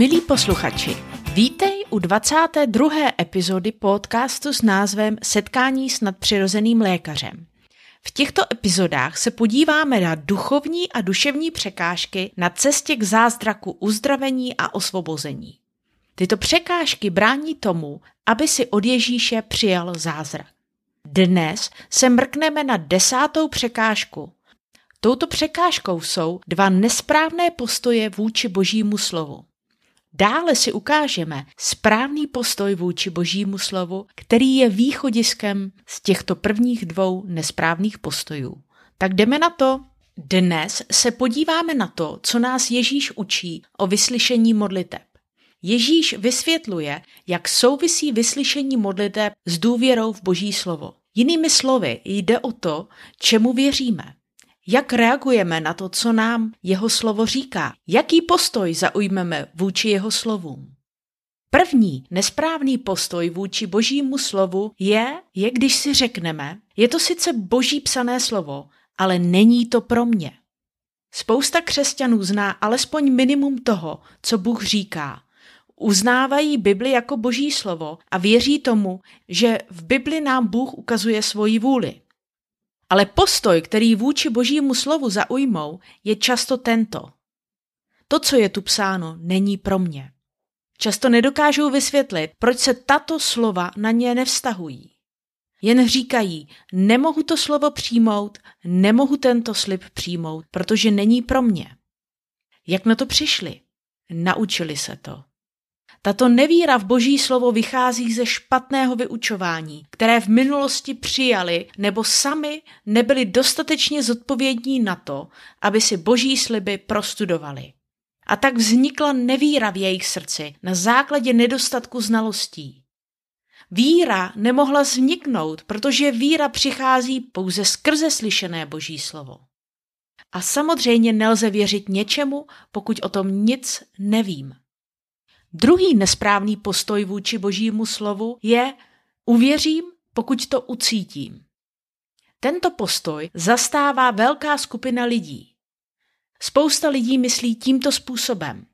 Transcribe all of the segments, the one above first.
Milí posluchači, vítej u 22. epizody podcastu s názvem Setkání s nadpřirozeným lékařem. V těchto epizodách se podíváme na duchovní a duševní překážky na cestě k zázraku uzdravení a osvobození. Tyto překážky brání tomu, aby si od Ježíše přijal zázrak. Dnes se mrkneme na desátou překážku. Touto překážkou jsou dva nesprávné postoje vůči božímu slovu. Dále si ukážeme správný postoj vůči božímu slovu, který je východiskem z těchto prvních dvou nesprávných postojů. Tak jdeme na to. Dnes se podíváme na to, co nás Ježíš učí o vyslyšení modliteb. Ježíš vysvětluje, jak souvisí vyslyšení modliteb s důvěrou v Boží slovo. Jinými slovy, jde o to, čemu věříme. Jak reagujeme na to, co nám jeho slovo říká? Jaký postoj zaujmeme vůči jeho slovům? První nesprávný postoj vůči božímu slovu je, je když si řekneme, je to sice boží psané slovo, ale není to pro mě. Spousta křesťanů zná alespoň minimum toho, co Bůh říká. Uznávají Bibli jako boží slovo a věří tomu, že v Bibli nám Bůh ukazuje svoji vůli. Ale postoj, který vůči božímu slovu zaujmou, je často tento. To, co je tu psáno, není pro mě. Často nedokážou vysvětlit, proč se tato slova na ně nevztahují. Jen říkají, nemohu to slovo přijmout, nemohu tento slib přijmout, protože není pro mě. Jak na to přišli? Naučili se to. Tato nevíra v boží slovo vychází ze špatného vyučování, které v minulosti přijali nebo sami nebyli dostatečně zodpovědní na to, aby si boží sliby prostudovali. A tak vznikla nevíra v jejich srdci na základě nedostatku znalostí. Víra nemohla vzniknout, protože víra přichází pouze skrze slyšené boží slovo. A samozřejmě nelze věřit něčemu, pokud o tom nic nevím. Druhý nesprávný postoj vůči božímu slovu je uvěřím, pokud to ucítím. Tento postoj zastává velká skupina lidí. Spousta lidí myslí tímto způsobem.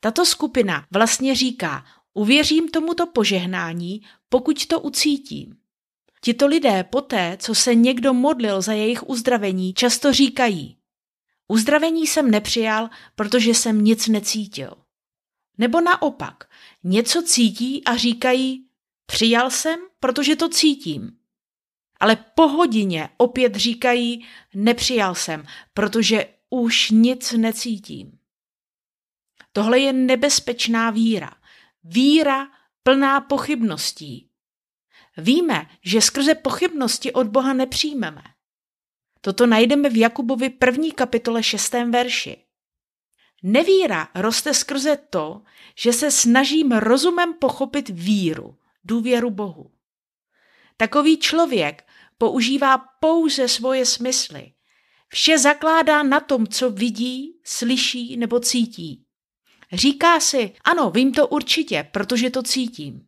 Tato skupina vlastně říká, uvěřím tomuto požehnání, pokud to ucítím. Tito lidé poté, co se někdo modlil za jejich uzdravení, často říkají, uzdravení jsem nepřijal, protože jsem nic necítil. Nebo naopak, něco cítí a říkají, přijal jsem, protože to cítím. Ale po hodině opět říkají, nepřijal jsem, protože už nic necítím. Tohle je nebezpečná víra. Víra plná pochybností. Víme, že skrze pochybnosti od Boha nepřijmeme. Toto najdeme v Jakubovi první kapitole šestém verši. Nevíra roste skrze to, že se snažím rozumem pochopit víru, důvěru Bohu. Takový člověk používá pouze svoje smysly. Vše zakládá na tom, co vidí, slyší nebo cítí. Říká si, ano, vím to určitě, protože to cítím.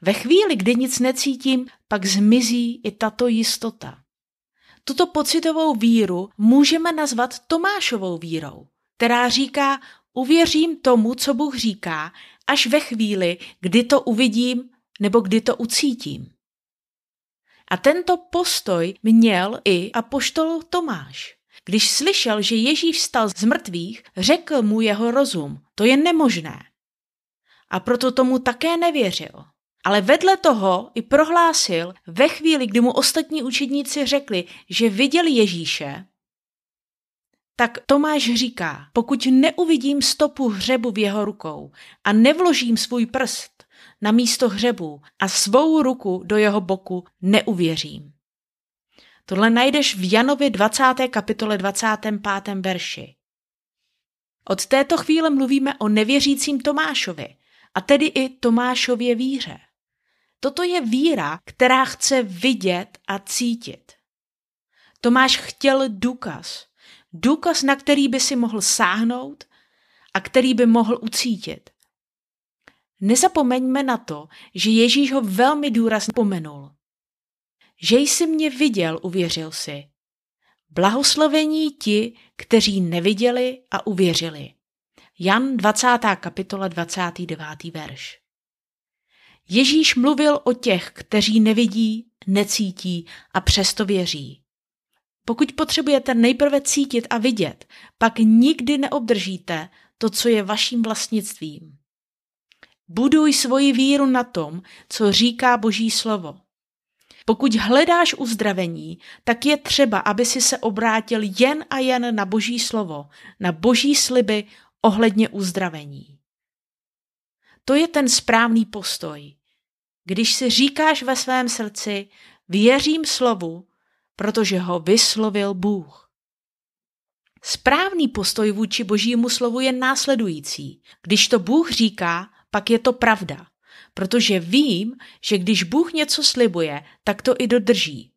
Ve chvíli, kdy nic necítím, pak zmizí i tato jistota. Tuto pocitovou víru můžeme nazvat Tomášovou vírou která říká, uvěřím tomu, co Bůh říká, až ve chvíli, kdy to uvidím nebo kdy to ucítím. A tento postoj měl i apoštol Tomáš. Když slyšel, že Ježíš vstal z mrtvých, řekl mu jeho rozum, to je nemožné. A proto tomu také nevěřil. Ale vedle toho i prohlásil, ve chvíli, kdy mu ostatní učedníci řekli, že viděli Ježíše, tak Tomáš říká, pokud neuvidím stopu hřebu v jeho rukou a nevložím svůj prst na místo hřebu a svou ruku do jeho boku, neuvěřím. Tohle najdeš v Janově 20. kapitole 25. verši. Od této chvíle mluvíme o nevěřícím Tomášovi, a tedy i Tomášově víře. Toto je víra, která chce vidět a cítit. Tomáš chtěl důkaz, Důkaz, na který by si mohl sáhnout a který by mohl ucítit. Nezapomeňme na to, že Ježíš ho velmi důrazně pomenul. Že jsi mě viděl, uvěřil si. Blahoslovení ti, kteří neviděli a uvěřili. Jan 20. kapitola 29. verš. Ježíš mluvil o těch, kteří nevidí, necítí a přesto věří. Pokud potřebujete nejprve cítit a vidět, pak nikdy neobdržíte to, co je vaším vlastnictvím. Buduj svoji víru na tom, co říká Boží slovo. Pokud hledáš uzdravení, tak je třeba, aby si se obrátil jen a jen na Boží slovo, na Boží sliby ohledně uzdravení. To je ten správný postoj. Když si říkáš ve svém srdci, věřím slovu, protože ho vyslovil Bůh. Správný postoj vůči božímu slovu je následující. Když to Bůh říká, pak je to pravda, protože vím, že když Bůh něco slibuje, tak to i dodrží.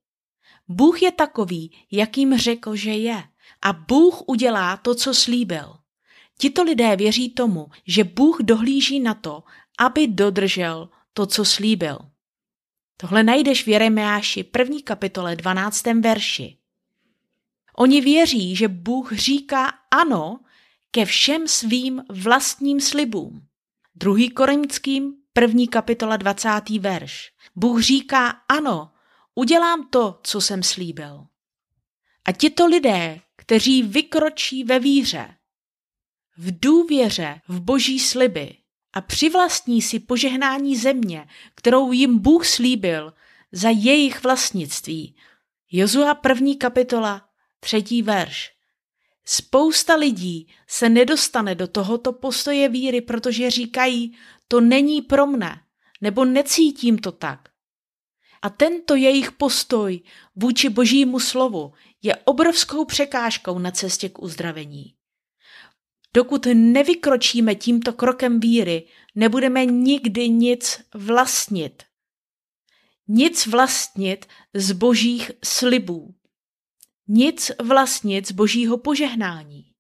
Bůh je takový, jakým řekl, že je. A Bůh udělá to, co slíbil. Tito lidé věří tomu, že Bůh dohlíží na to, aby dodržel to, co slíbil. Tohle najdeš v Jeremiáši 1. kapitole 12. verši. Oni věří, že Bůh říká ano ke všem svým vlastním slibům. 2. Korinským 1. kapitola 20. verš. Bůh říká ano, udělám to, co jsem slíbil. A tito lidé, kteří vykročí ve víře, v důvěře v boží sliby a přivlastní si požehnání země, kterou jim Bůh slíbil za jejich vlastnictví. Jozua první kapitola, třetí verš. Spousta lidí se nedostane do tohoto postoje víry, protože říkají, to není pro mne, nebo necítím to tak. A tento jejich postoj vůči božímu slovu je obrovskou překážkou na cestě k uzdravení. Dokud nevykročíme tímto krokem víry, nebudeme nikdy nic vlastnit. Nic vlastnit z božích slibů. Nic vlastnit z božího požehnání.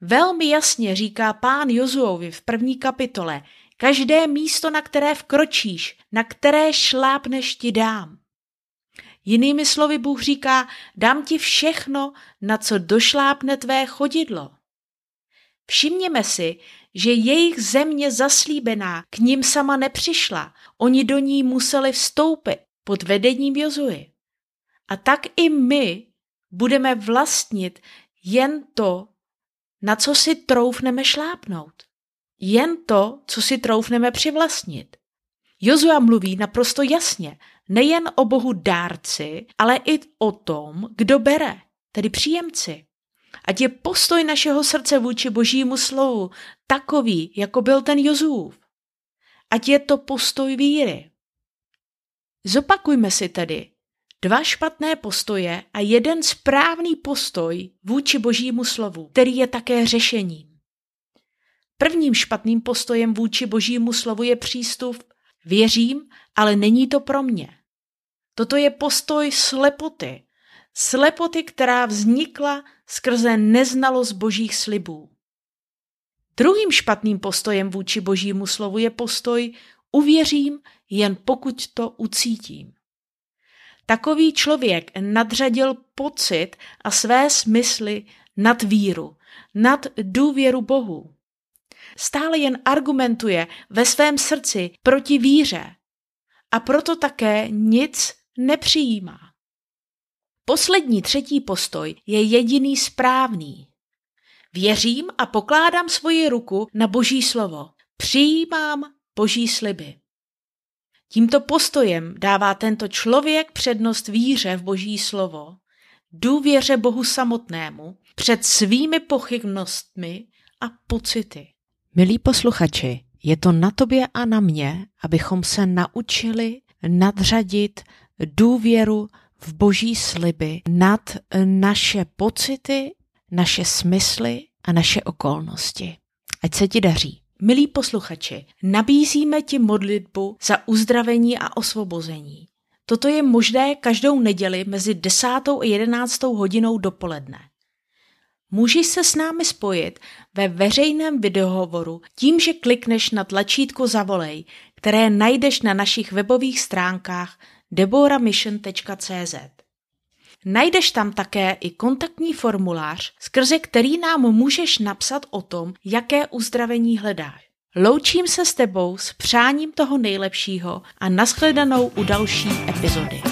Velmi jasně říká pán Jozuovi v první kapitole, každé místo, na které vkročíš, na které šlápneš ti dám. Jinými slovy Bůh říká, dám ti všechno, na co došlápne tvé chodidlo. Všimněme si, že jejich země zaslíbená k ním sama nepřišla, oni do ní museli vstoupit pod vedením Jozuji. A tak i my budeme vlastnit jen to, na co si troufneme šlápnout. Jen to, co si troufneme přivlastnit. Jozua mluví naprosto jasně, nejen o bohu dárci, ale i o tom, kdo bere, tedy příjemci. Ať je postoj našeho srdce vůči božímu slovu takový, jako byl ten Jozův. Ať je to postoj víry. Zopakujme si tedy dva špatné postoje a jeden správný postoj vůči božímu slovu, který je také řešením. Prvním špatným postojem vůči božímu slovu je přístup věřím, ale není to pro mě. Toto je postoj slepoty, Slepoty, která vznikla skrze neznalost božích slibů. Druhým špatným postojem vůči božímu slovu je postoj uvěřím, jen pokud to ucítím. Takový člověk nadřadil pocit a své smysly nad víru, nad důvěru Bohu. Stále jen argumentuje ve svém srdci proti víře a proto také nic nepřijímá. Poslední třetí postoj je jediný správný. Věřím a pokládám svoji ruku na Boží slovo. Přijímám Boží sliby. Tímto postojem dává tento člověk přednost víře v Boží slovo, důvěře Bohu samotnému před svými pochybnostmi a pocity. Milí posluchači, je to na tobě a na mě, abychom se naučili nadřadit důvěru v boží sliby nad naše pocity, naše smysly a naše okolnosti. Ať se ti daří. Milí posluchači, nabízíme ti modlitbu za uzdravení a osvobození. Toto je možné každou neděli mezi 10. a 11. hodinou dopoledne. Můžeš se s námi spojit ve veřejném videohovoru tím, že klikneš na tlačítko Zavolej, které najdeš na našich webových stránkách deboramission.cz. Najdeš tam také i kontaktní formulář, skrze který nám můžeš napsat o tom, jaké uzdravení hledáš. Loučím se s tebou s přáním toho nejlepšího a nashledanou u další epizody.